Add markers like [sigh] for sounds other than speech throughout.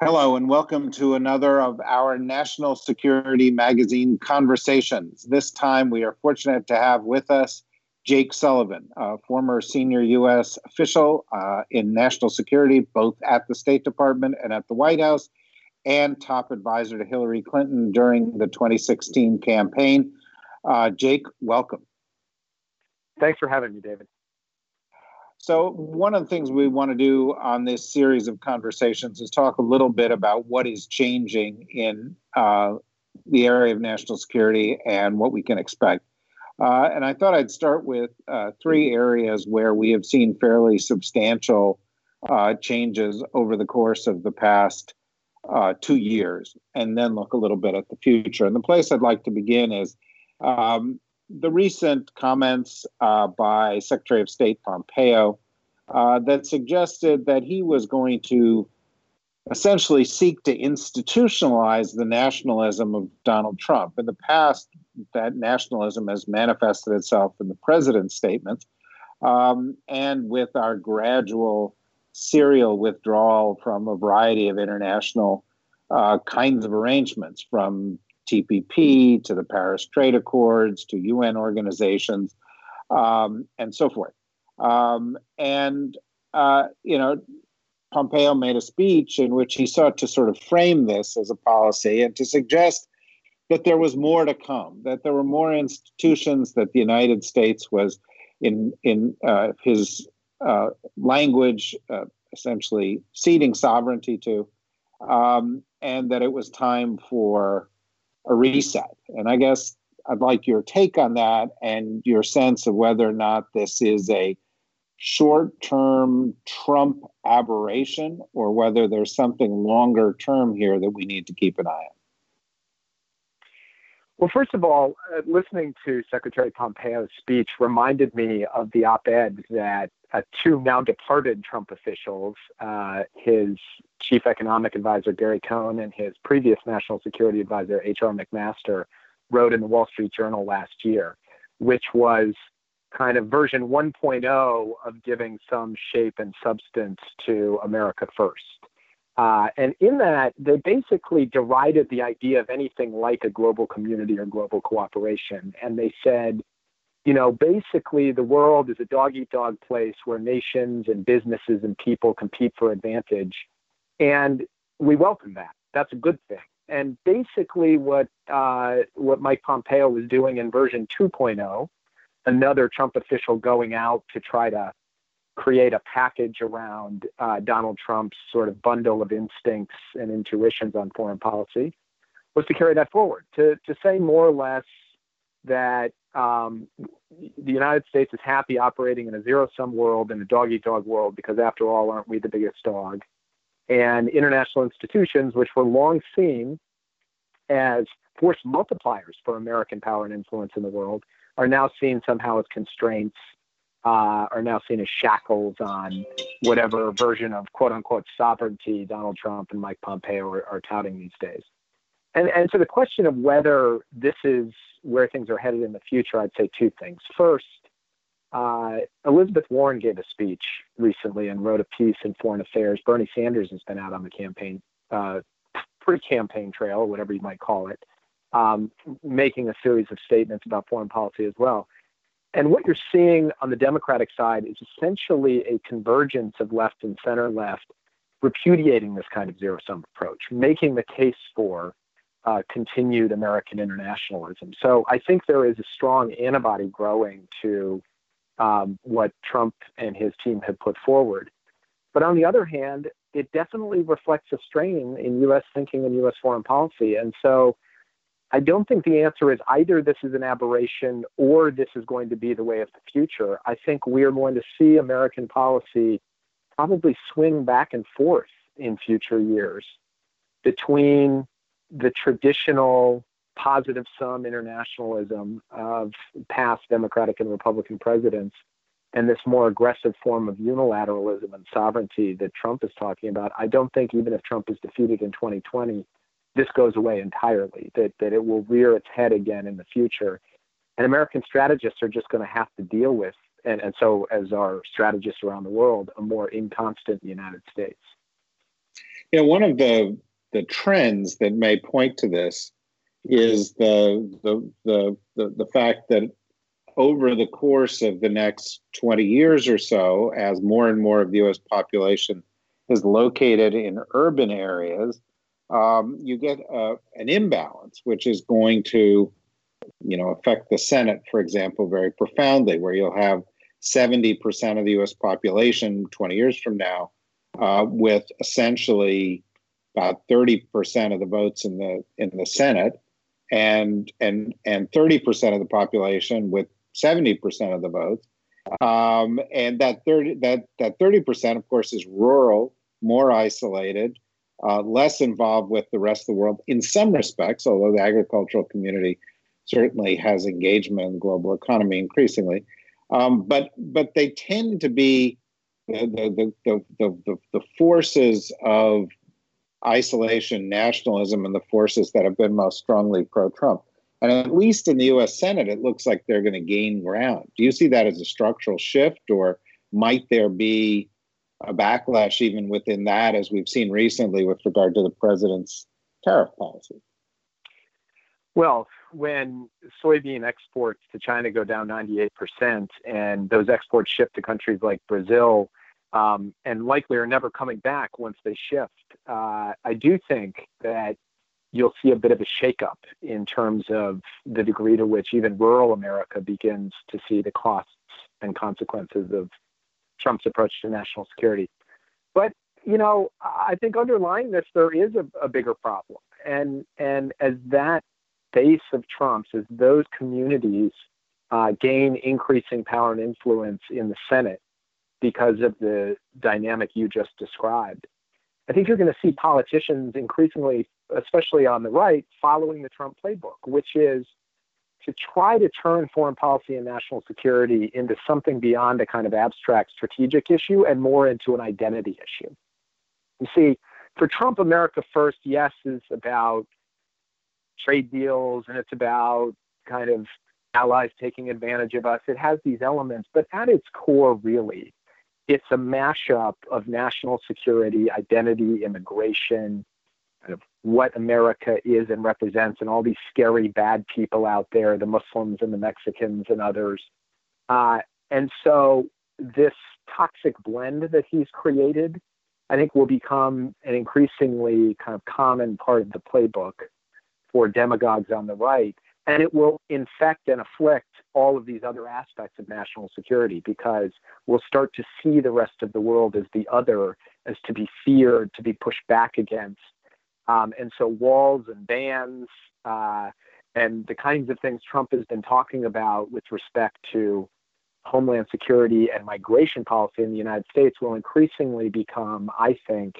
Hello, and welcome to another of our National Security Magazine conversations. This time, we are fortunate to have with us Jake Sullivan, a former senior U.S. official uh, in national security, both at the State Department and at the White House, and top advisor to Hillary Clinton during the 2016 campaign. Uh, Jake, welcome. Thanks for having me, David. So, one of the things we want to do on this series of conversations is talk a little bit about what is changing in uh, the area of national security and what we can expect. Uh, and I thought I'd start with uh, three areas where we have seen fairly substantial uh, changes over the course of the past uh, two years, and then look a little bit at the future. And the place I'd like to begin is um, the recent comments uh, by Secretary of State Pompeo uh, that suggested that he was going to essentially seek to institutionalize the nationalism of Donald Trump. In the past, that nationalism has manifested itself in the president's statements um, and with our gradual serial withdrawal from a variety of international uh, kinds of arrangements, from TPP to the Paris Trade Accords to UN organizations um, and so forth. Um, and, uh, you know, Pompeo made a speech in which he sought to sort of frame this as a policy and to suggest that there was more to come, that there were more institutions that the United States was, in in uh, his uh, language, uh, essentially ceding sovereignty to, um, and that it was time for a reset. And I guess I'd like your take on that and your sense of whether or not this is a short term Trump aberration or whether there's something longer term here that we need to keep an eye on. Well, first of all, uh, listening to Secretary Pompeo's speech reminded me of the op ed that uh, two now departed Trump officials, uh, his chief economic advisor, Gary Cohn, and his previous national security advisor, H.R. McMaster, wrote in the Wall Street Journal last year, which was kind of version 1.0 of giving some shape and substance to America First. Uh, and in that, they basically derided the idea of anything like a global community or global cooperation. And they said, you know, basically the world is a dog eat dog place where nations and businesses and people compete for advantage. And we welcome that. That's a good thing. And basically, what uh, what Mike Pompeo was doing in version 2.0 another Trump official going out to try to create a package around uh, Donald Trump's sort of bundle of instincts and intuitions on foreign policy was to carry that forward, to, to say more or less that um, the United States is happy operating in a zero sum world, in a dog eat dog world, because after all, aren't we the biggest dog? And international institutions, which were long seen as force multipliers for American power and influence in the world, are now seen somehow as constraints, uh, are now seen as shackles on whatever version of quote unquote sovereignty Donald Trump and Mike Pompeo are, are touting these days. And, and so the question of whether this is where things are headed in the future, I'd say two things. First, uh, Elizabeth Warren gave a speech recently and wrote a piece in Foreign Affairs. Bernie Sanders has been out on the campaign, uh, pre-campaign trail, whatever you might call it, um, making a series of statements about foreign policy as well. And what you're seeing on the Democratic side is essentially a convergence of left and center left repudiating this kind of zero sum approach, making the case for uh, continued American internationalism. So I think there is a strong antibody growing to um, what Trump and his team have put forward. But on the other hand, it definitely reflects a strain in U.S. thinking and U.S. foreign policy. And so I don't think the answer is either this is an aberration or this is going to be the way of the future. I think we are going to see American policy probably swing back and forth in future years between the traditional positive sum internationalism of past Democratic and Republican presidents and this more aggressive form of unilateralism and sovereignty that Trump is talking about, I don't think even if Trump is defeated in 2020, this goes away entirely, that, that it will rear its head again in the future. And American strategists are just going to have to deal with, and, and so as our strategists around the world, a more inconstant United States. Know, one of the the trends that may point to this is the the the the, the fact that over the course of the next 20 years or so, as more and more of the US population is located in urban areas, um, you get uh, an imbalance, which is going to, you know, affect the Senate, for example, very profoundly, where you'll have 70% of the U.S. population 20 years from now, uh, with essentially about 30% of the votes in the in the Senate, and and and 30% of the population with 70% of the votes. Um, and that 30 that that 30% of course is rural, more isolated, uh, less involved with the rest of the world in some respects, although the agricultural community certainly has engagement in the global economy increasingly. Um, but but they tend to be the the, the, the, the, the forces of isolation, nationalism, and the forces that have been most strongly pro Trump. And at least in the US Senate, it looks like they're going to gain ground. Do you see that as a structural shift, or might there be a backlash even within that, as we've seen recently with regard to the president's tariff policy? Well, when soybean exports to China go down 98%, and those exports ship to countries like Brazil, um, and likely are never coming back once they shift, uh, I do think that you'll see a bit of a shakeup in terms of the degree to which even rural America begins to see the costs and consequences of Trump's approach to national security. But you know, I think underlying this, there is a, a bigger problem, and and as that base of Trump's, as those communities uh, gain increasing power and influence in the Senate because of the dynamic you just described, I think you're going to see politicians increasingly, especially on the right, following the Trump playbook, which is to try to turn foreign policy and national security into something beyond a kind of abstract strategic issue and more into an identity issue. You see, for Trump, America First, yes, is about trade deals and it's about kind of allies taking advantage of us. It has these elements, but at its core, really, it's a mashup of national security, identity, immigration, kind of what America is and represents, and all these scary bad people out there, the Muslims and the Mexicans and others. Uh, and so this toxic blend that he's created, I think, will become an increasingly kind of common part of the playbook for demagogues on the right and it will infect and afflict all of these other aspects of national security because we'll start to see the rest of the world as the other, as to be feared, to be pushed back against. Um, and so walls and bans uh, and the kinds of things Trump has been talking about with respect to homeland security and migration policy in the United States will increasingly become, I think,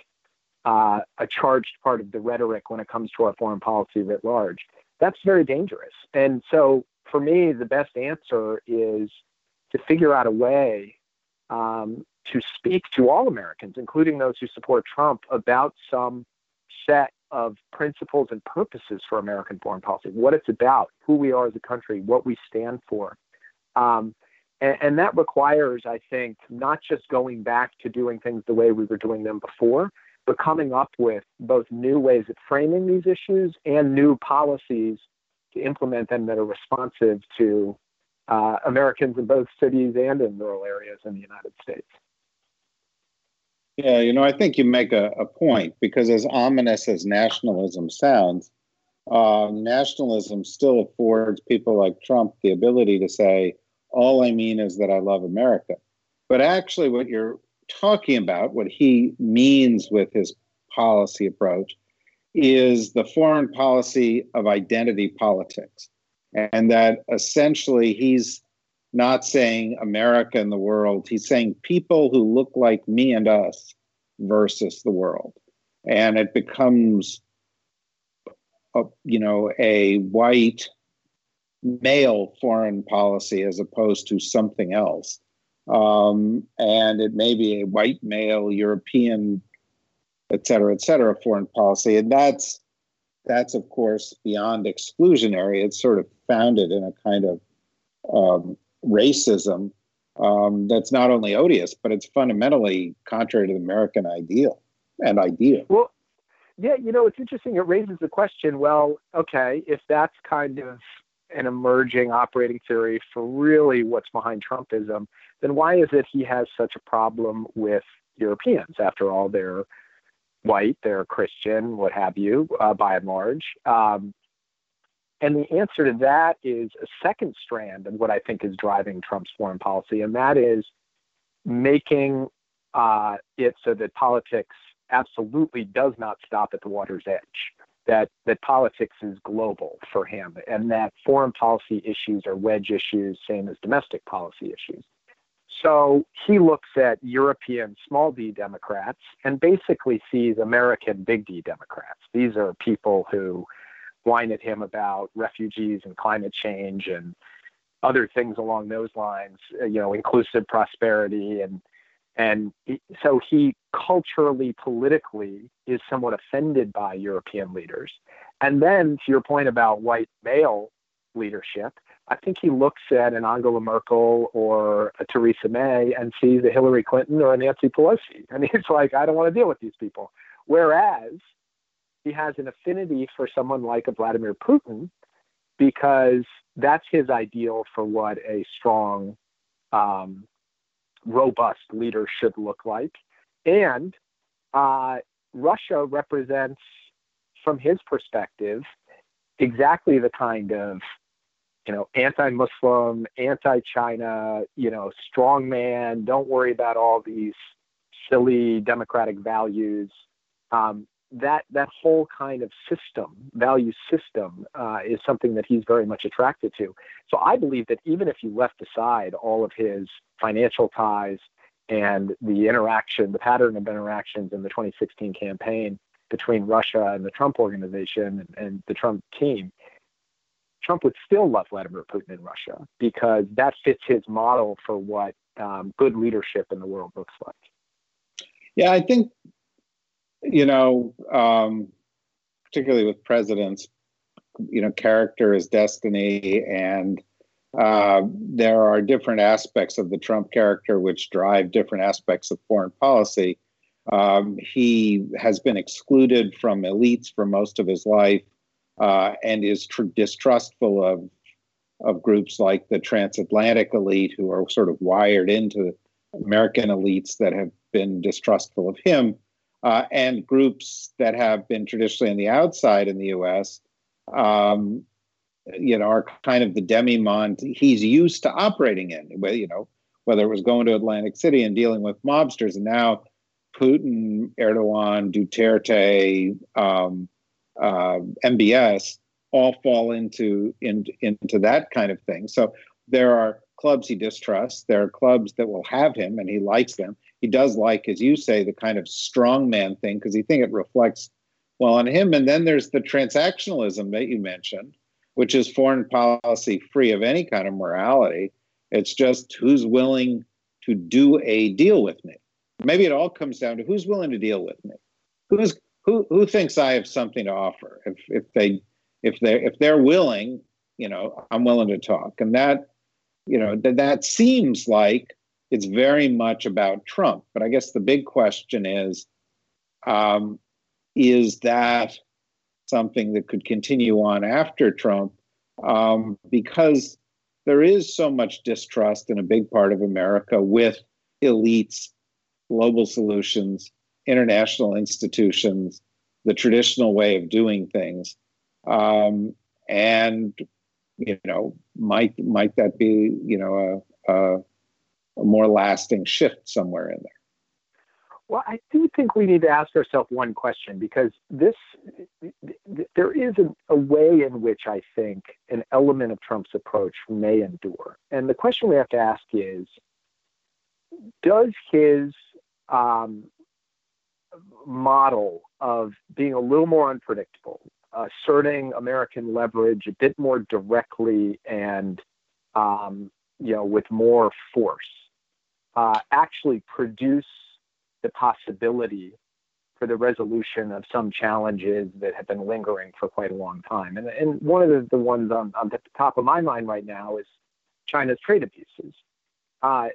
uh, a charged part of the rhetoric when it comes to our foreign policy writ large that's very dangerous. And so for me, the best answer is to figure out a way um, to speak to all Americans, including those who support Trump, about some set of principles and purposes for American foreign policy, what it's about, who we are as a country, what we stand for. Um, and, and that requires, I think, not just going back to doing things the way we were doing them before, but coming up with both new ways of framing these issues and new policies to implement them that are responsive to uh, Americans in both cities and in rural areas in the United States. Yeah, you know, I think you make a, a point because as ominous as nationalism sounds, uh, nationalism still affords people like Trump the ability to say, all I mean is that I love America. But actually, what you're talking about, what he means with his policy approach, is the foreign policy of identity politics. And that essentially he's not saying America and the world, he's saying people who look like me and us versus the world. and it becomes, a, you know, a white male foreign policy as opposed to something else. Um, and it may be a white male European, et cetera, et cetera, foreign policy. And that's that's of course beyond exclusionary. It's sort of founded in a kind of um, racism um, that's not only odious, but it's fundamentally contrary to the American ideal and idea. Well, yeah, you know, it's interesting. It raises the question well, okay, if that's kind of an emerging operating theory for really what's behind Trumpism, then why is it he has such a problem with Europeans? After all, they're white, they're Christian, what have you, uh, by and large. Um, and the answer to that is a second strand of what I think is driving Trump's foreign policy, and that is making uh, it so that politics absolutely does not stop at the water's edge. That that politics is global for him, and that foreign policy issues are wedge issues, same as domestic policy issues. So he looks at European small d Democrats and basically sees American big D Democrats. These are people who whine at him about refugees and climate change and other things along those lines, uh, you know, inclusive prosperity and and so he culturally politically is somewhat offended by European leaders. And then to your point about white male leadership, I think he looks at an Angela Merkel or a Theresa May and sees a Hillary Clinton or a Nancy Pelosi. [laughs] And he's like, I don't want to deal with these people. Whereas he has an affinity for someone like a Vladimir Putin because that's his ideal for what a strong, um, robust leader should look like. And uh, Russia represents, from his perspective, exactly the kind of you know, anti-Muslim, anti-China, you know, strong man. Don't worry about all these silly democratic values. Um, that that whole kind of system, value system, uh, is something that he's very much attracted to. So I believe that even if you left aside all of his financial ties and the interaction, the pattern of interactions in the 2016 campaign between Russia and the Trump organization and, and the Trump team, Trump would still love Vladimir Putin in Russia because that fits his model for what um, good leadership in the world looks like. Yeah, I think you know, um, particularly with presidents, you know, character is destiny, and uh, there are different aspects of the Trump character which drive different aspects of foreign policy. Um, he has been excluded from elites for most of his life, uh, and is tr- distrustful of of groups like the transatlantic elite, who are sort of wired into American elites that have been distrustful of him uh, and groups that have been traditionally on the outside in the U.S. Um, you know, are kind of the demi-monde he's used to operating in. You know, whether it was going to Atlantic City and dealing with mobsters, and now Putin, Erdogan, Duterte, um, uh, MBS all fall into, in, into that kind of thing. So there are clubs he distrusts. There are clubs that will have him, and he likes them he does like, as you say, the kind of strongman thing because he think it reflects well on him. And then there's the transactionalism that you mentioned, which is foreign policy free of any kind of morality. It's just who's willing to do a deal with me. Maybe it all comes down to who's willing to deal with me. Who's who who thinks I have something to offer? If if they if they if they're willing, you know, I'm willing to talk. And that, you know, that that seems like it's very much about Trump. But I guess the big question is um, is that something that could continue on after Trump? Um, because there is so much distrust in a big part of America with elites, global solutions, international institutions, the traditional way of doing things. Um, and you know, might might that be you know a, a a more lasting shift somewhere in there? Well, I do think we need to ask ourselves one question because this, there is a, a, way in which I think an element of Trump's approach may endure. And the question we have to ask is does his um, model of being a little more unpredictable, asserting American leverage a bit more directly and um, you know with more force, uh, actually produce the possibility for the resolution of some challenges that have been lingering for quite a long time. And, and one of the, the ones on, on the top of my mind right now is China's trade abuses. Uh,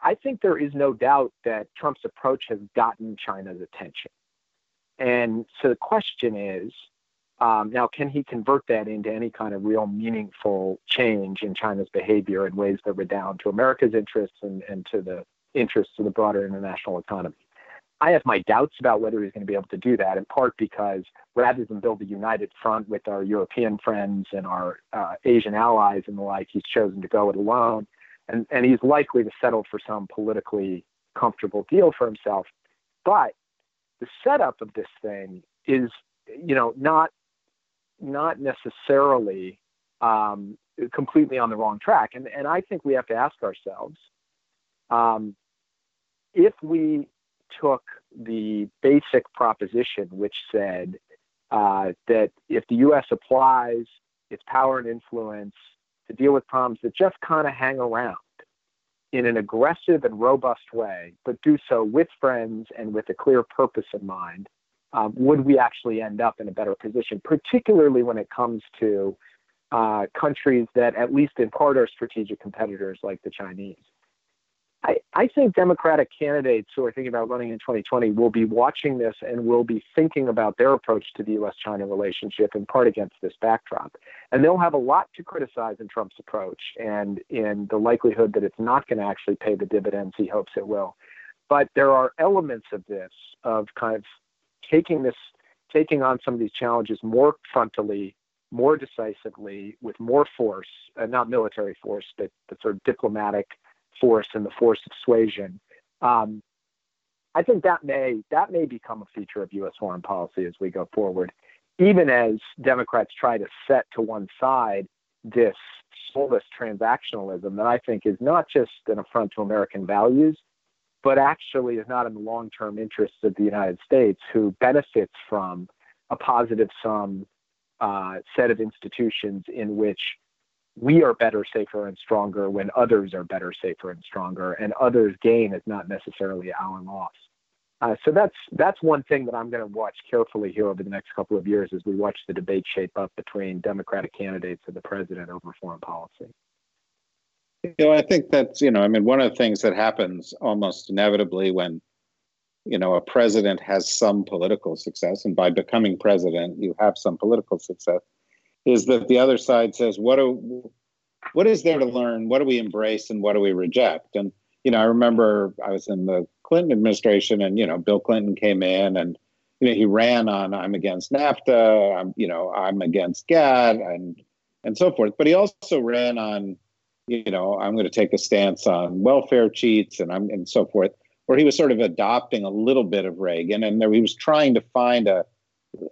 I think there is no doubt that Trump's approach has gotten China's attention. And so the question is um, now, can he convert that into any kind of real meaningful change in China's behavior in ways that redound to America's interests and, and to the interests of the broader international economy? I have my doubts about whether he's going to be able to do that, in part because rather than build a united front with our European friends and our uh, Asian allies and the like, he's chosen to go it alone. And, and he's likely to settle for some politically comfortable deal for himself. But the setup of this thing is, you know, not not necessarily um, completely on the wrong track. And, and I think we have to ask ourselves um, if we took the basic proposition which said uh, that if the U.S. applies its power and influence to deal with problems that just kind of hang around in an aggressive and robust way, but do so with friends and with a clear purpose in mind, um, would we actually end up in a better position, particularly when it comes to uh, countries that, at least in part, are strategic competitors like the Chinese? I, I think Democratic candidates who are thinking about running in 2020 will be watching this and will be thinking about their approach to the U.S. China relationship in part against this backdrop. And they'll have a lot to criticize in Trump's approach and in the likelihood that it's not going to actually pay the dividends he hopes it will. But there are elements of this, of kind of taking this, taking on some of these challenges more frontally, more decisively, with more force, uh, not military force, but, but sort of diplomatic force and the force of suasion. Um, I think that may that may become a feature of U.S. foreign policy as we go forward, even as Democrats try to set to one side this soulless transactionalism that I think is not just an affront to American values, but actually is not in the long-term interests of the United States, who benefits from a positive sum uh, set of institutions in which we are better, safer, and stronger when others are better, safer, and stronger, and others' gain is not necessarily our loss. Uh, so that's that's one thing that I'm going to watch carefully here over the next couple of years as we watch the debate shape up between Democratic candidates and the president over foreign policy. You know, I think that's you know, I mean, one of the things that happens almost inevitably when you know a president has some political success, and by becoming president, you have some political success is that the other side says, what do, what is there to learn? What do we embrace and what do we reject? And you know, I remember I was in the Clinton administration, and you know, Bill Clinton came in, and you know, he ran on I'm against NAFTA, I'm you know, I'm against GATT, and and so forth. But he also ran on, you know, I'm going to take a stance on welfare cheats, and I'm and so forth, where he was sort of adopting a little bit of Reagan, and there he was trying to find a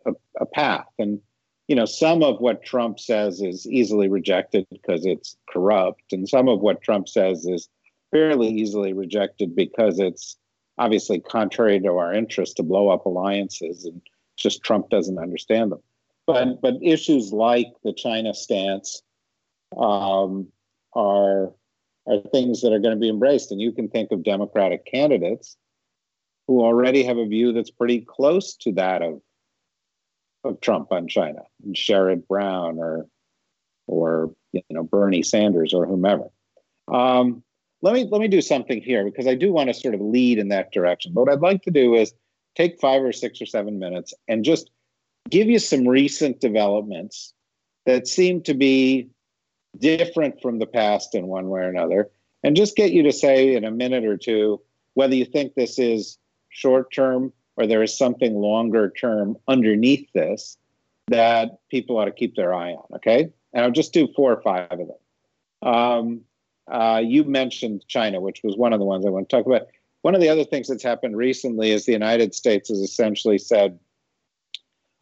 a, a path and you know, some of what Trump says is easily rejected because it's corrupt, and some of what Trump says is fairly easily rejected because it's obviously contrary to our interest to blow up alliances, and just Trump doesn't understand them. But but issues like the China stance um, are are things that are going to be embraced, and you can think of Democratic candidates who already have a view that's pretty close to that of of Trump on China, and Sherrod Brown or or you know Bernie Sanders or whomever. Um, let me let me do something here because I do want to sort of lead in that direction. But what I'd like to do is take five or six or seven minutes and just give you some recent developments that seem to be different from the past in one way or another, and just get you to say in a minute or two whether you think this is short term or there is something longer term underneath this that people ought to keep their eye on. Okay. And I'll just do four or five of them. Um, uh, you mentioned China, which was one of the ones I want to talk about. One of the other things that's happened recently is the United States has essentially said,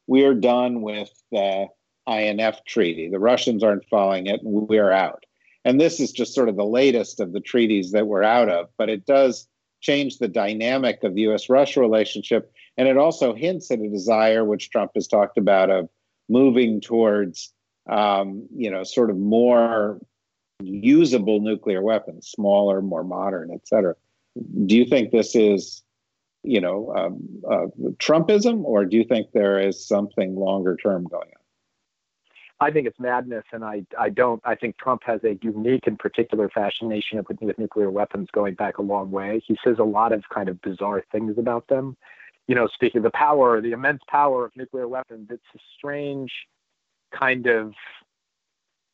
we're done with the INF treaty. The Russians aren't following it, and we're out. And this is just sort of the latest of the treaties that we're out of, but it does change the dynamic of the US Russia relationship. And it also hints at a desire, which Trump has talked about, of moving towards, um, you know, sort of more usable nuclear weapons, smaller, more modern, et cetera. Do you think this is, you know, um, uh, Trumpism, or do you think there is something longer term going on? I think it's madness, and I, I don't. I think Trump has a unique and particular fascination with, with nuclear weapons going back a long way. He says a lot of kind of bizarre things about them. You know, speaking of the power, the immense power of nuclear weapons, it's a strange kind of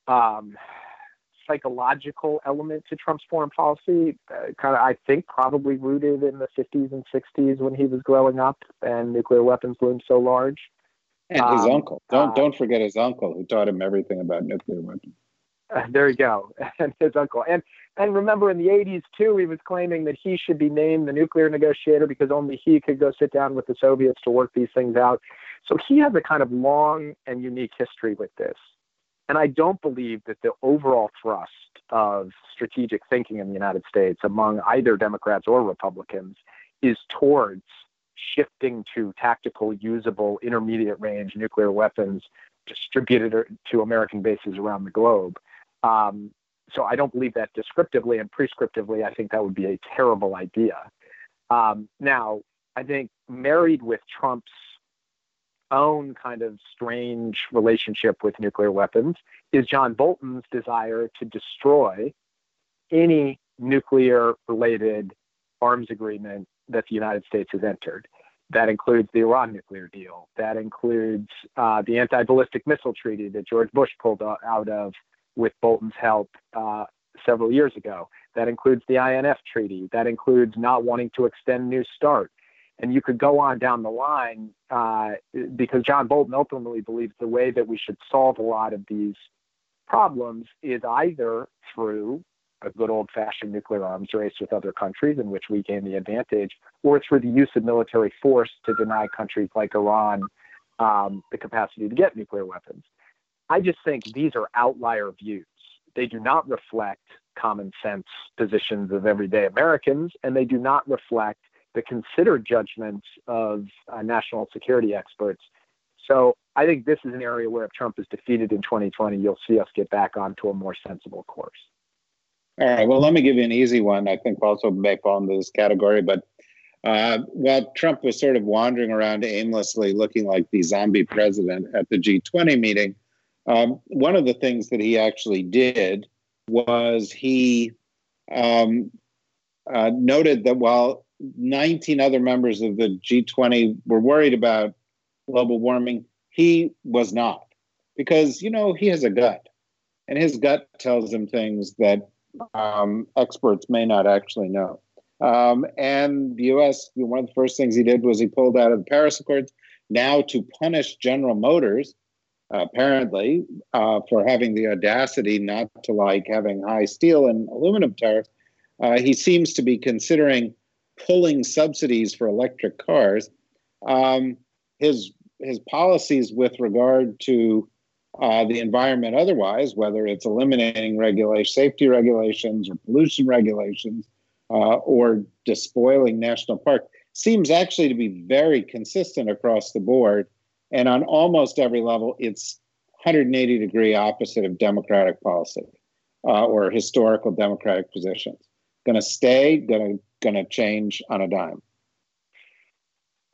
um, psychological element to Trump's foreign policy. Uh, kind of, I think, probably rooted in the 50s and 60s when he was growing up, and nuclear weapons loomed so large. And his um, uncle. Don't uh, don't forget his uncle who taught him everything about nuclear weapons. Uh, there you go, [laughs] and his uncle. And and remember, in the 80s too, he was claiming that he should be named the nuclear negotiator because only he could go sit down with the Soviets to work these things out. So he has a kind of long and unique history with this. And I don't believe that the overall thrust of strategic thinking in the United States among either Democrats or Republicans is towards shifting to tactical, usable, intermediate range nuclear weapons distributed to American bases around the globe. Um, so I don't believe that descriptively and prescriptively. I think that would be a terrible idea. Um, now, I think married with Trump's own kind of strange relationship with nuclear weapons is John Bolton's desire to destroy any nuclear related arms agreement that the United States has entered. That includes the Iran nuclear deal. That includes uh, the anti ballistic missile treaty that George Bush pulled out of with Bolton's help uh, several years ago. That includes the INF treaty. That includes not wanting to extend New START. And you could go on down the line uh, because John Bolton ultimately believes the way that we should solve a lot of these problems is either through a good old fashioned nuclear arms race with other countries in which we gain the advantage, or through the use of military force to deny countries like Iran um, the capacity to get nuclear weapons. I just think these are outlier views. They do not reflect common sense positions of everyday Americans, and they do not reflect the considered judgments of uh, national security experts. So I think this is an area where if Trump is defeated in 2020, you'll see us get back onto a more sensible course. All right. Well, let me give you an easy one. I think also may fall into this category, but uh, while Trump was sort of wandering around aimlessly, looking like the zombie president at the G20 meeting, um, one of the things that he actually did was he um, uh, noted that while 19 other members of the G20 were worried about global warming, he was not. Because, you know, he has a gut, and his gut tells him things that um, experts may not actually know. Um, and the U.S. One of the first things he did was he pulled out of the Paris Accords. Now to punish General Motors, uh, apparently uh, for having the audacity not to like having high steel and aluminum tariffs, uh, he seems to be considering pulling subsidies for electric cars. Um, his his policies with regard to uh, the environment otherwise, whether it's eliminating regulation, safety regulations or pollution regulations, uh, or despoiling national parks, seems actually to be very consistent across the board. And on almost every level, it's 180 degree opposite of democratic policy uh, or historical democratic positions. Going to stay, going to going to change on a dime.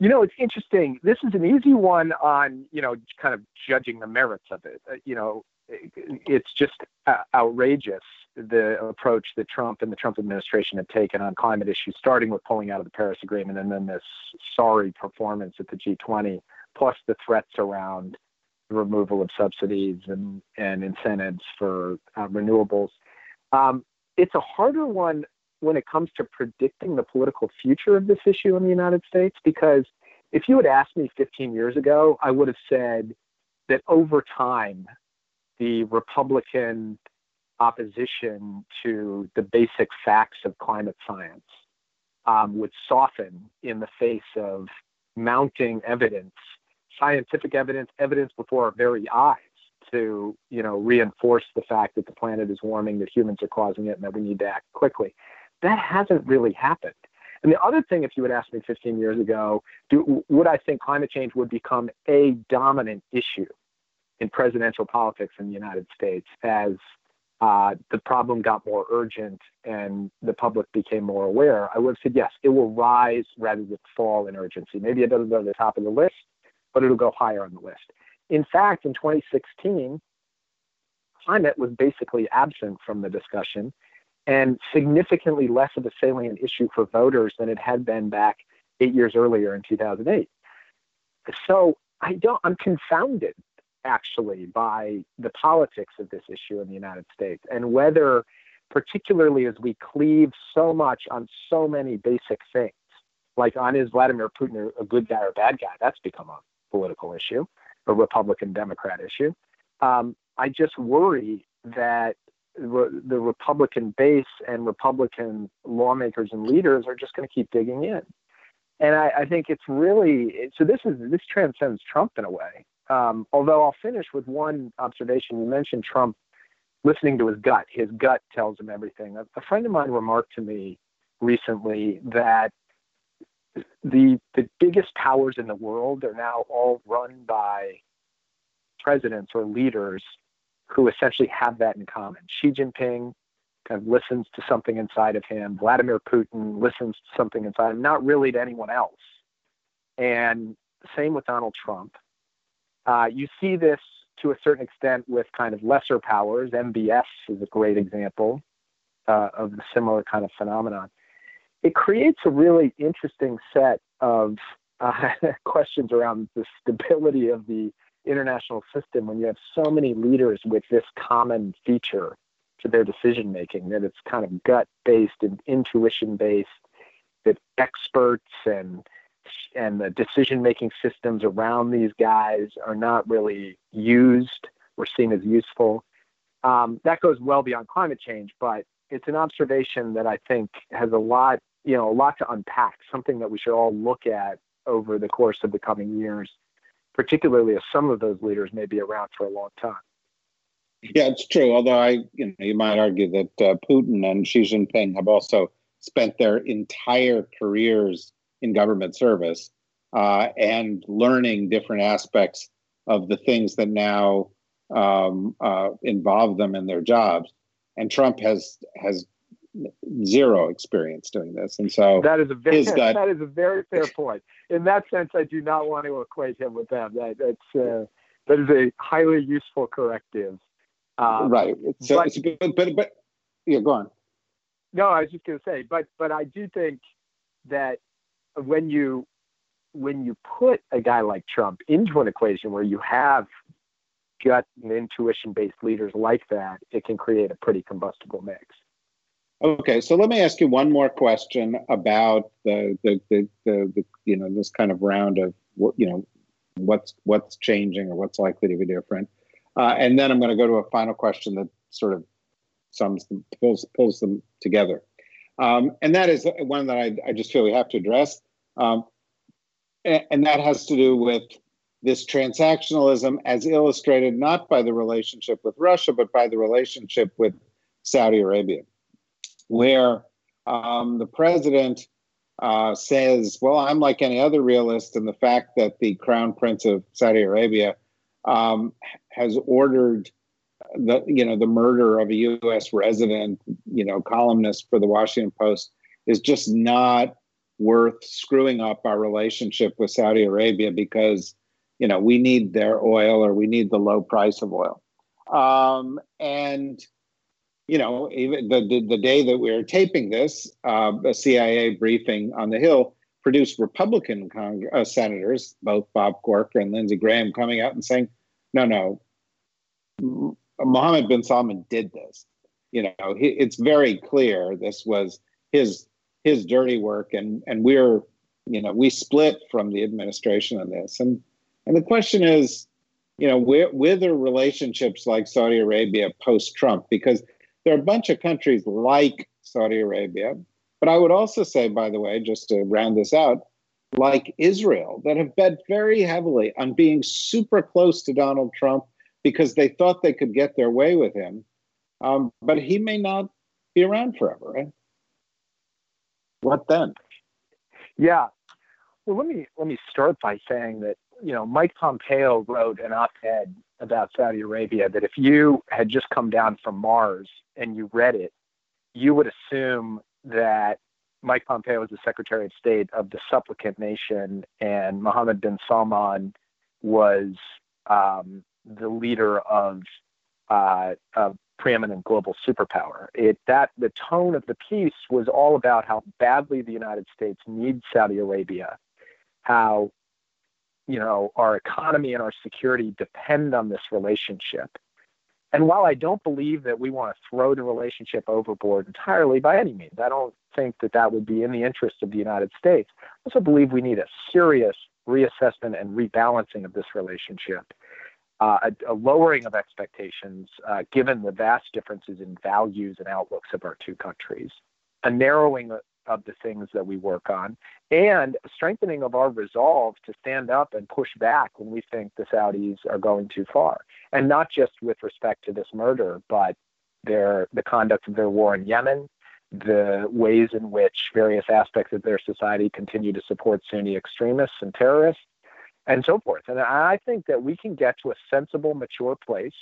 You know, it's interesting. This is an easy one on, you know, kind of judging the merits of it. Uh, you know, it's just uh, outrageous the approach that Trump and the Trump administration have taken on climate issues, starting with pulling out of the Paris Agreement and then this sorry performance at the G20, plus the threats around the removal of subsidies and, and incentives for uh, renewables. Um, it's a harder one when it comes to predicting the political future of this issue in the United States because if you had asked me 15 years ago, I would have said that over time, the Republican opposition to the basic facts of climate science um, would soften in the face of mounting evidence, scientific evidence, evidence before our very eyes to, you know, reinforce the fact that the planet is warming, that humans are causing it, and that we need to act quickly. That hasn't really happened. And the other thing, if you had asked me 15 years ago, do, would I think climate change would become a dominant issue in presidential politics in the United States as uh, the problem got more urgent and the public became more aware? I would have said yes, it will rise rather than fall in urgency. Maybe it doesn't go to the top of the list, but it'll go higher on the list. In fact, in 2016, climate was basically absent from the discussion and significantly less of a salient issue for voters than it had been back eight years earlier in 2008. So I don't, I'm confounded actually by the politics of this issue in the United States and whether, particularly as we cleave so much on so many basic things, like on is Vladimir Putin a good guy or bad guy? That's become a political issue, a Republican Democrat issue. Um, I just worry that the Republican base and Republican lawmakers and leaders are just going to keep digging in. And I, I, think it's really so. This is this transcends Trump in a way. Um, although I'll finish with one observation. You mentioned Trump listening to his gut. His gut tells him everything. A, a friend of mine remarked to me recently that the the biggest powers in the world are now all run by presidents or leaders who essentially have that in common. Xi Jinping kind of listens to something inside of him. Vladimir Putin listens to something inside him, not really to anyone else. And same with Donald Trump. Uh, you see this to a certain extent with kind of lesser powers. MBS is a great example uh, of a similar kind of phenomenon. It creates a really interesting set of uh, [laughs] questions around the stability of the international system when you have so many leaders with this common feature to their decision making that it's kind of gut based and intuition based that experts and and the decision making systems around these guys are not really used or seen as useful. Um, that goes well beyond climate change but it's an observation that i think has a lot you know a lot to unpack something that we should all look at over the course of the coming years particularly as some of those leaders may be around for a long time. Yeah, it's true. Although I, you know, you might argue that uh, Putin and Xi Jinping have also spent their entire careers in government service uh, and learning different aspects of the things that now um, uh, involve them in their jobs. And Trump has has zero experience doing this, and so that is a very gut, [laughs] that is a very fair point. In that sense, I do not want to equate him with them. That that's uh, that is a highly useful corrective. Um, right. So, but, but, but but yeah, go on. No, I was just going to say, but but I do think that when you when you put a guy like Trump into an equation where you have gut and intuition based leaders like that, it can create a pretty combustible mix. Okay, so let me ask you one more question about the the, the the, the, you know this kind of round of what you know what's what's changing or what's likely to be different, uh, and then I'm going to go to a final question that sort of sums them, pulls pulls them together, um, and that is one that I, I just feel we have to address, um, and, and that has to do with this transactionalism as illustrated not by the relationship with Russia but by the relationship with Saudi Arabia where um, the president uh, says, "Well, I'm like any other realist, and the fact that the Crown Prince of Saudi Arabia um, has ordered the you know the murder of a U.S. resident, you know, columnist for the Washington Post is just not worth screwing up our relationship with Saudi Arabia because you know we need their oil or we need the low price of oil." Um, and you know, even the, the, the day that we are taping this, uh, a CIA briefing on the Hill produced Republican Cong- uh, senators, both Bob Corker and Lindsey Graham, coming out and saying, no, no, Mohammed bin Salman did this. You know, he, it's very clear this was his his dirty work, and and we're, you know, we split from the administration on this, and and the question is, you know, with the relationships like Saudi Arabia post Trump, because there are a bunch of countries like Saudi Arabia, but I would also say, by the way, just to round this out, like Israel, that have bet very heavily on being super close to Donald Trump because they thought they could get their way with him. Um, but he may not be around forever, right? What then? Yeah. Well, let me let me start by saying that you know Mike Pompeo wrote an op-ed about Saudi Arabia that if you had just come down from Mars and you read it, you would assume that Mike Pompeo was the Secretary of State of the supplicant nation and Mohammed bin Salman was um, the leader of uh, a preeminent global superpower. It that the tone of the piece was all about how badly the United States needs Saudi Arabia, how you know our economy and our security depend on this relationship. And while I don't believe that we want to throw the relationship overboard entirely by any means, I don't think that that would be in the interest of the United States. I also believe we need a serious reassessment and rebalancing of this relationship uh, a, a, lowering of expectations uh, given the vast differences in values and outlooks of our two countries, a narrowing of the things that we work on, and strengthening of our resolve to stand up and push back when we think the Saudis are going too far. And not just with respect to this murder, but their the conduct of their war in Yemen, the ways in which various aspects of their society continue to support Sunni extremists and terrorists, and so forth. And I think that we can get to a sensible, mature place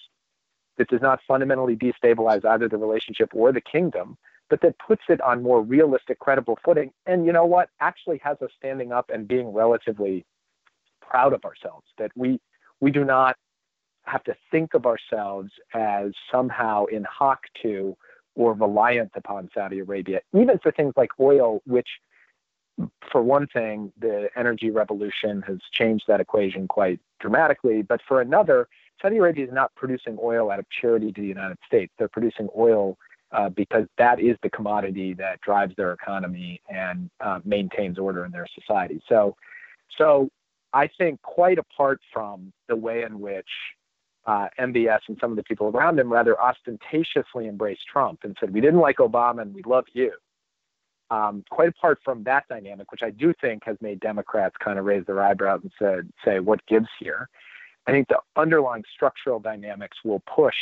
that does not fundamentally destabilize either the relationship or the kingdom, but that puts it on more realistic, credible footing. And you know what? Actually has us standing up and being relatively proud of ourselves that we we do not have to think of ourselves as somehow in hock to or reliant upon Saudi Arabia, even for things like oil, which for one thing, the energy revolution has changed that equation quite dramatically. But for another, Saudi Arabia is not producing oil out of charity to the United States. They're producing oil uh, because that is the commodity that drives their economy and uh, maintains order in their society. So, so I think quite apart from the way in which uh, MBS and some of the people around him rather ostentatiously embraced Trump and said, "We didn't like Obama and we love you." Um, quite apart from that dynamic, which I do think has made Democrats kind of raise their eyebrows and said, say, what gives here? I think the underlying structural dynamics will push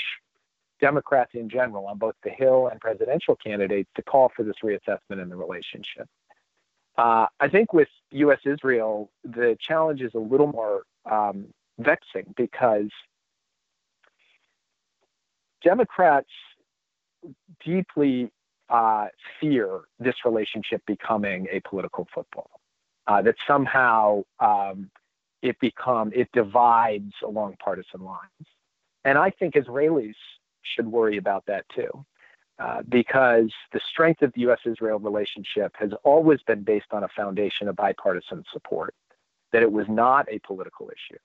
Democrats in general on both the Hill and presidential candidates to call for this reassessment in the relationship. Uh, I think with U.S. Israel, the challenge is a little more um, vexing because Democrats deeply uh, fear this relationship becoming a political football. Uh, that somehow um, it become it divides along partisan lines, and I think Israelis should worry about that too, uh, because the strength of the U.S.-Israel relationship has always been based on a foundation of bipartisan support. That it was not a political issue.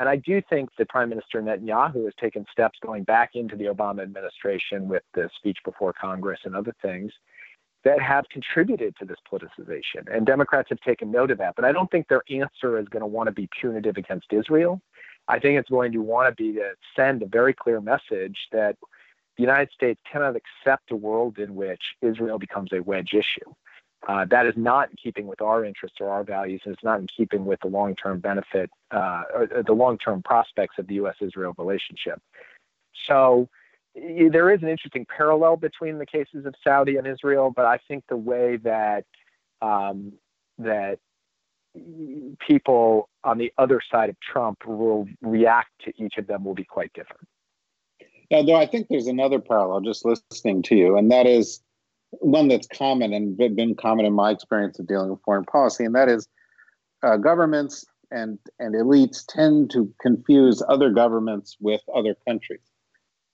And I do think that Prime Minister Netanyahu has taken steps going back into the Obama administration with the speech before Congress and other things that have contributed to this politicization. And Democrats have taken note of that. But I don't think their answer is going to want to be punitive against Israel. I think it's going to want to be to send a very clear message that the United States cannot accept a world in which Israel becomes a wedge issue. Uh, that is not in keeping with our interests or our values, and it's not in keeping with the long-term benefit uh, or the long-term prospects of the U.S.-Israel relationship. So there is an interesting parallel between the cases of Saudi and Israel, but I think the way that um, that people on the other side of Trump will react to each of them will be quite different. Yeah, though I think there's another parallel just listening to you, and that is one that's common and been common in my experience of dealing with foreign policy, and that is uh, governments and and elites tend to confuse other governments with other countries,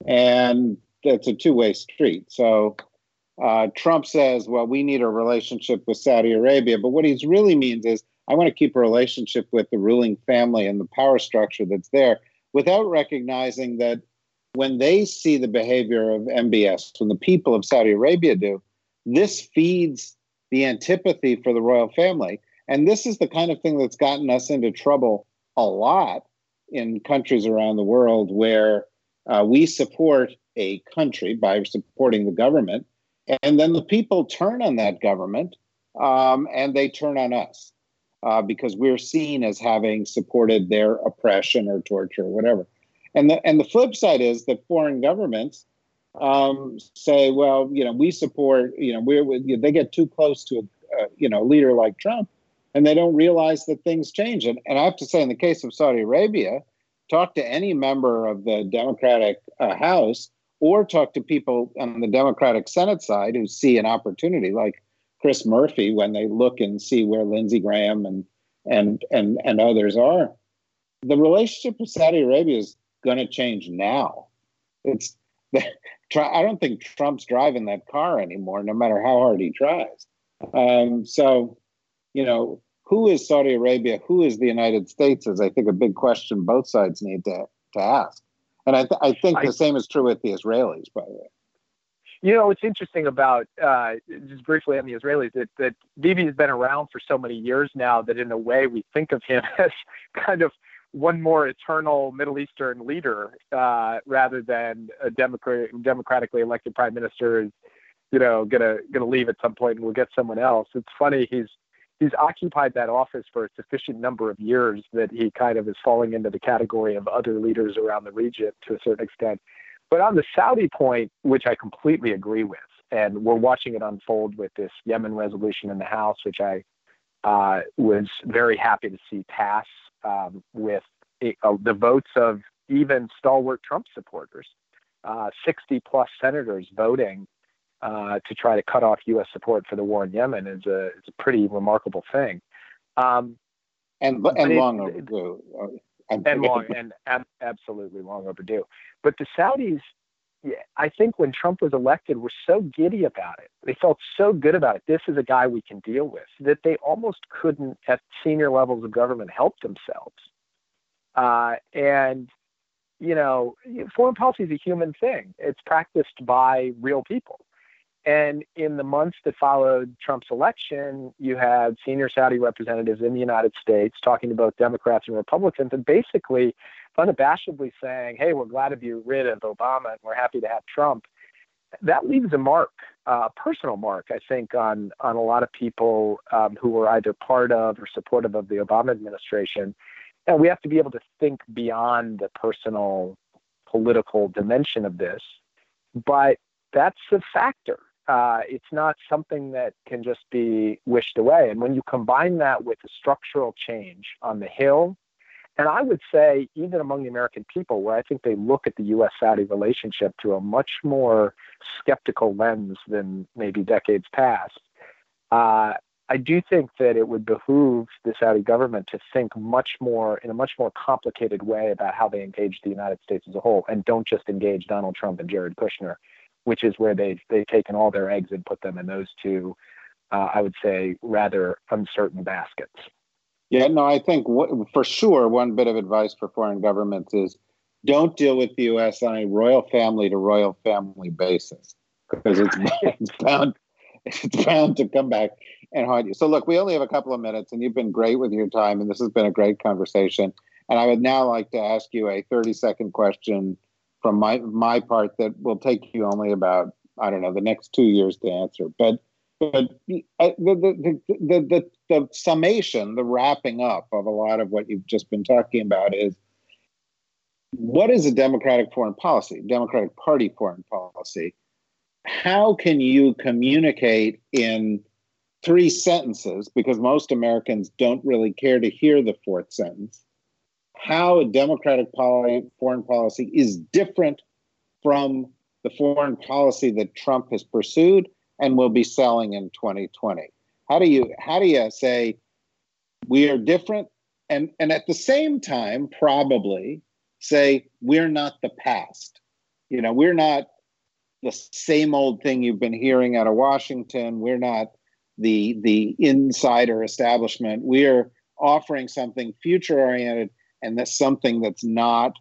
and it's a two way street. So. Uh, Trump says, well, we need a relationship with Saudi Arabia. But what he really means is, I want to keep a relationship with the ruling family and the power structure that's there without recognizing that when they see the behavior of MBS, when the people of Saudi Arabia do, this feeds the antipathy for the royal family. And this is the kind of thing that's gotten us into trouble a lot in countries around the world where uh, we support a country by supporting the government, and then the people turn on that government um, and they turn on us uh, because we're seen as having supported their oppression or torture or whatever. And the and the flip side is that foreign governments um, say, well, you know, we support, you know, we're, they get too close to a, uh, you know, leader like Trump, and they don't realize that things change. And, and I have to say, in the case of Saudi Arabia, talk to any member of the Democratic uh, House or talk to people on the Democratic Senate side who see an opportunity, like Chris Murphy, when they look and see where Lindsey Graham and and and and others are. The relationship with Saudi Arabia is going to change now. It's [laughs] I don't think Trump's driving that car anymore, no matter how hard he tries. Um, so, you know, who is Saudi Arabia? Who is the United States? Is I think a big question both sides need to to ask. And I, th- I think I, the same is true with the Israelis, by the way. You know, what's interesting about uh, just briefly on the Israelis that that Bibi has been around for so many years now that in a way we think of him [laughs] as kind of one more eternal Middle Eastern leader uh, rather than a democrat- democratically elected prime minister is, you know, gonna gonna leave at some point and we'll get someone else. It's funny he's he's occupied that office for a sufficient number of years that he kind of is falling into the category of other leaders around the region to a certain extent. But on the Saudi point, which I completely agree with, and we're watching it unfold with this Yemen resolution in the House, which I uh, was very happy to see pass um, with uh, the votes of even stalwart Trump supporters. Uh, 60 plus senators voting uh, to try to cut off U.S. support for the war in Yemen is a, is a pretty remarkable thing. Um, and and long overdue and long and ab- absolutely long overdue. But the Saudis, I think when Trump was elected, were so giddy about it. They felt so good about it. This is a guy we can deal with that they almost couldn't, at senior levels of government, help themselves. Uh, and you know, foreign policy is a human thing. It's practiced by real people. And in the months that followed Trump's election, you had senior Saudi representatives in the United States talking to both Democrats and Republicans and basically unabashedly saying, hey, we're glad to be rid of Obama and we're happy to have Trump. That leaves a mark, uh, a personal mark, I think, on, on a lot of people um, who were either part of or supportive of the Obama administration. And we have to be able to think beyond the personal political dimension of this. But that's a factor uh, it's not something that can just be wished away. And when you combine that with a structural change on the Hill, and I would say even among the American people, where I think they look at the U.S. Saudi relationship through a much more skeptical lens than maybe decades past, uh, I do think that it would behoove the Saudi government to think much more in a much more complicated way about how they engage the United States as a whole, and don't just engage Donald Trump and Jared Kushner which is where they've they've taken all their eggs and put them in those two, uh, I would say, rather uncertain baskets. Yeah, no, I think w- for sure one bit of advice for foreign governments is don't deal with the U.S. on a royal family to royal family basis because it's, [laughs] it's bound it's bound to come back and haunt you. So look, we only have a couple of minutes, and you've been great with your time, and this has been a great conversation. And I would now like to ask you a 30 second question from my my part that will take you only about I don't know the next two years to answer. But but the, the, the, the, the summation, the wrapping up of a lot of what you've just been talking about is what is a democratic foreign policy, Democratic Party foreign policy? How can you communicate in three sentences, because most Americans don't really care to hear the fourth sentence, how a democratic foreign policy is different from the foreign policy that Trump has pursued and will be selling in 2020. How do you how do you say we are different and and at the same time probably say we're not the past. You know, we're not the same old thing you've been hearing out of Washington. We're not the the insider establishment. We're offering something future oriented and that's something that's not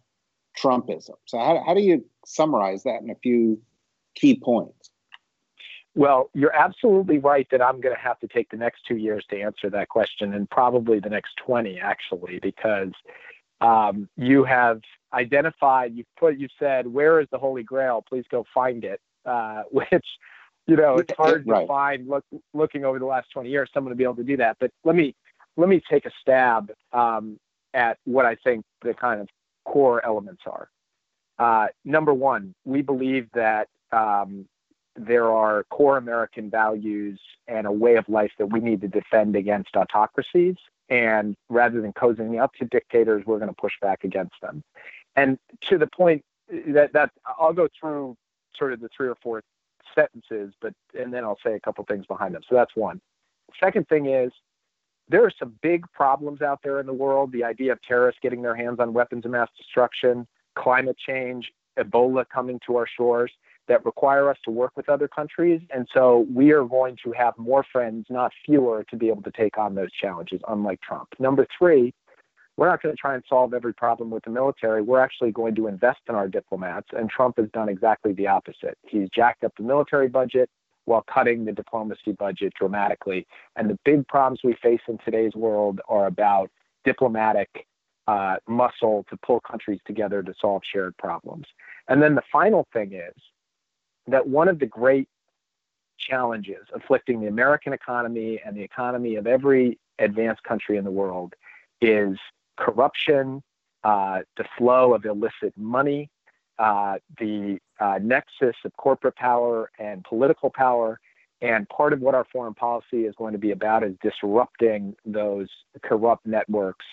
Trumpism. So how, how do you summarize that in a few key points? Well, you're absolutely right that I'm going to have to take the next two years to answer that question, and probably the next 20 actually, because um, you have identified, you've put, you said, where is the Holy Grail? Please go find it. Uh, [laughs] which, you know, it's hard right. to find. Look, looking over the last 20 years, someone to be able to do that. But let me let me take a stab um, at what I think the kind of core elements are. Uh, number one, we believe that um, there are core American values and a way of life that we need to defend against autocracies. And rather than cozying up to dictators, we're going to push back against them. And to the point that, that I'll go through sort of the three or four sentences, but and then I'll say a couple things behind them. So that's one. Second thing is there are some big problems out there in the world. The idea of terrorists getting their hands on weapons of mass destruction, climate change, Ebola coming to our shores that require us to work with other countries. And so we are going to have more friends, not fewer, to be able to take on those challenges, unlike Trump. Number three, we're not going to try and solve every problem with the military. We're actually going to invest in our diplomats. And Trump has done exactly the opposite. He's jacked up the military budget while cutting the diplomacy budget dramatically. And the big problems we face in today's world are about diplomatic uh, muscle to pull countries together to solve shared problems. And then the final thing is that one of the great challenges afflicting the American economy and the economy of every advanced country in the world is corruption, uh, the flow of illicit money, uh, the uh, nexus of corporate power and political power. And part of what our foreign policy is going to be about is disrupting those corrupt networks.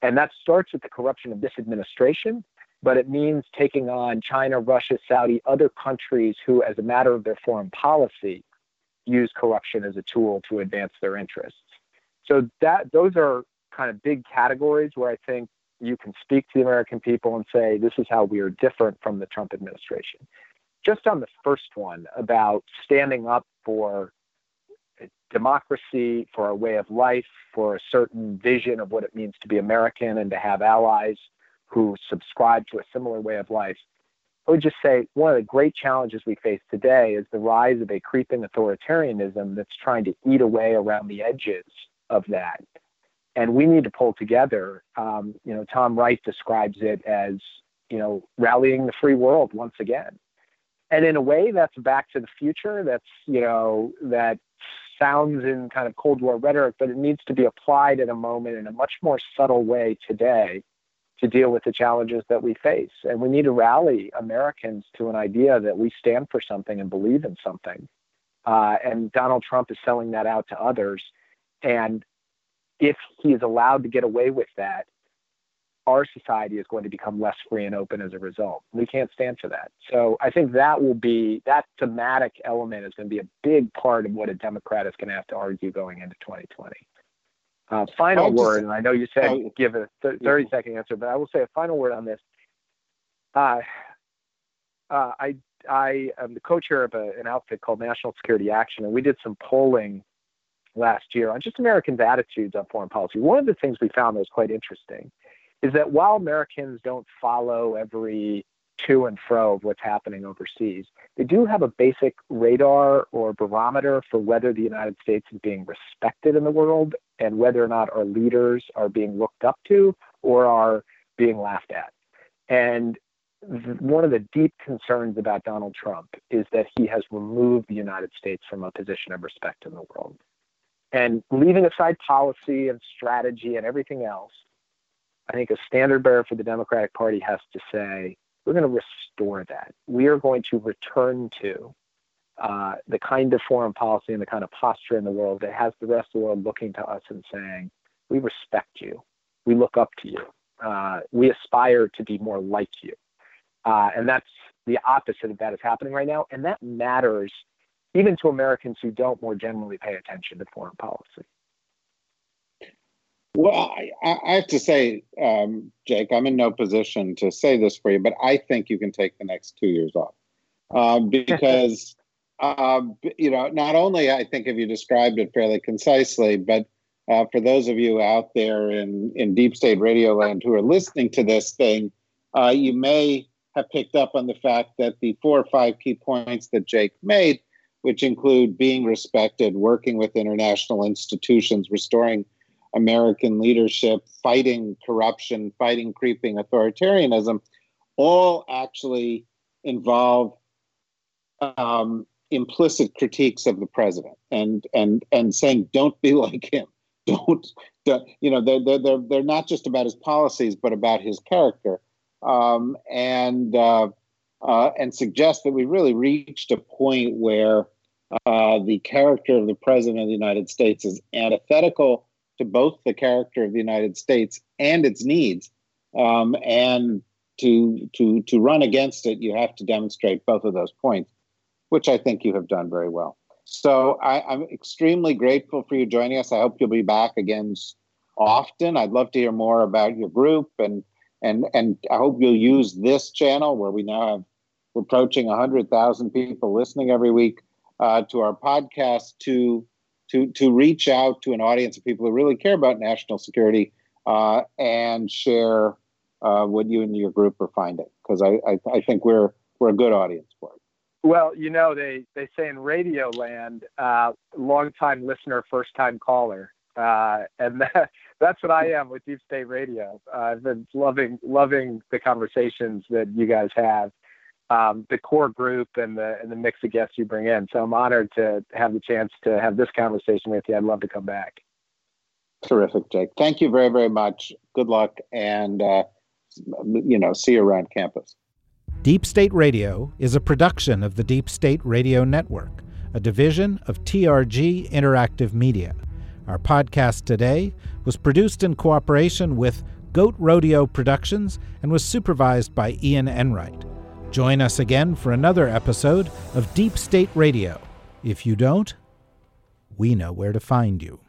And that starts with the corruption of this administration, but it means taking on China, Russia, Saudi, other countries who, as a matter of their foreign policy, use corruption as a tool to advance their interests. So that those are kind of big categories where I think you can speak to the American people and say this is how we are different from the Trump administration. Just on the first one about standing up for democracy, for a way of life, for a certain vision of what it means to be American and to have allies who subscribe to a similar way of life. I would just say one of the great challenges we face today is the rise of a creeping authoritarianism that's trying to eat away around the edges of that. And we need to pull together. Um, you know, Tom Wright describes it as, you know, rallying the free world once again. And in a way, that's back to the future. That's, you know, that sounds in kind of Cold War rhetoric, but it needs to be applied at a moment in a much more subtle way today to deal with the challenges that we face. And we need to rally Americans to an idea that we stand for something and believe in something. Uh, and Donald Trump is selling that out to others. And if he is allowed to get away with that, our society is going to become less free and open as a result. We can't stand for that. So I think that will be that thematic element is going to be a big part of what a Democrat is going to have to argue going into 2020. Uh, final just, word, and I know you said uh, give a th- 30 second answer, but I will say a final word on this. Uh, uh, I I am the co-chair of a, an outfit called National Security Action, and we did some polling last year on just Americans' attitudes on foreign policy. One of the things we found that was quite interesting is that while Americans don't follow every to and fro of what's happening overseas. They do have a basic radar or barometer for whether the United States is being respected in the world and whether or not our leaders are being looked up to or are being laughed at. And one of the deep concerns about Donald Trump is that he has removed the United States from a position of respect in the world. And leaving aside policy and strategy and everything else, I think a standard bearer for the Democratic Party has to say, we're going to restore that. We are going to return to uh, the kind of foreign policy and the kind of posture in the world that has the rest of the world looking to us and saying, we respect you. We look up to you. Uh, we aspire to be more like you. Uh, and that's the opposite of that is happening right now. And that matters even to Americans who don't more generally pay attention to foreign policy. Well, I, I have to say, um, Jake, I'm in no position to say this for you, but I think you can take the next two years off um, [laughs] because, um, you know, not only I think have you described it fairly concisely, but uh, for those of you out there in, in deep state radio land who are listening to this thing, uh, you may have picked up on the fact that the four or five key points that Jake made, which include being respected, working with international institutions, restoring American leadership, fighting corruption, fighting creeping authoritarianism, all actually involve um, implicit critiques of the president and and and saying don't be [laughs] like him. Don't, don't you know they're, they're they're not just about his policies but about his character. Um, and uh, uh, and suggest that we really reached a point where uh, the character of the president of the United States is antithetical to both the character of the United States and its needs. Um, and to to to run against it, you have to demonstrate both of those points, which I think you have done very well. So I, am extremely grateful for you joining us. I hope you'll be back again often. I'd love to hear more about your group and and and I hope you'll use this channel where we now have we're approaching 100,000 people listening every week uh, to our podcast to to to reach out to an audience of people who really care about national security uh, and share uh, what you and your group are finding because I, I, I think we're we're a good audience for it. Well, you know they they say in radio land, uh, long time listener, first time caller, uh, and [laughs] that, that's what I am with Deep State Radio. Uh, I've been loving loving the conversations that you guys have um, the core group and the and the mix of guests you bring in. So I'm honored to have the chance to have this conversation with you. I'd love to come back. Terrific, Jake. Thank you very very much. Good luck, and uh, you know, see you around campus. Deep State Radio is a production of the Deep State Radio Network, a division of TRG Interactive Media. Our podcast today was produced in cooperation with Goat Rodeo Productions and was supervised by Ian Enright. Join us again for another episode of Deep State Radio. If you don't, we know where to find you.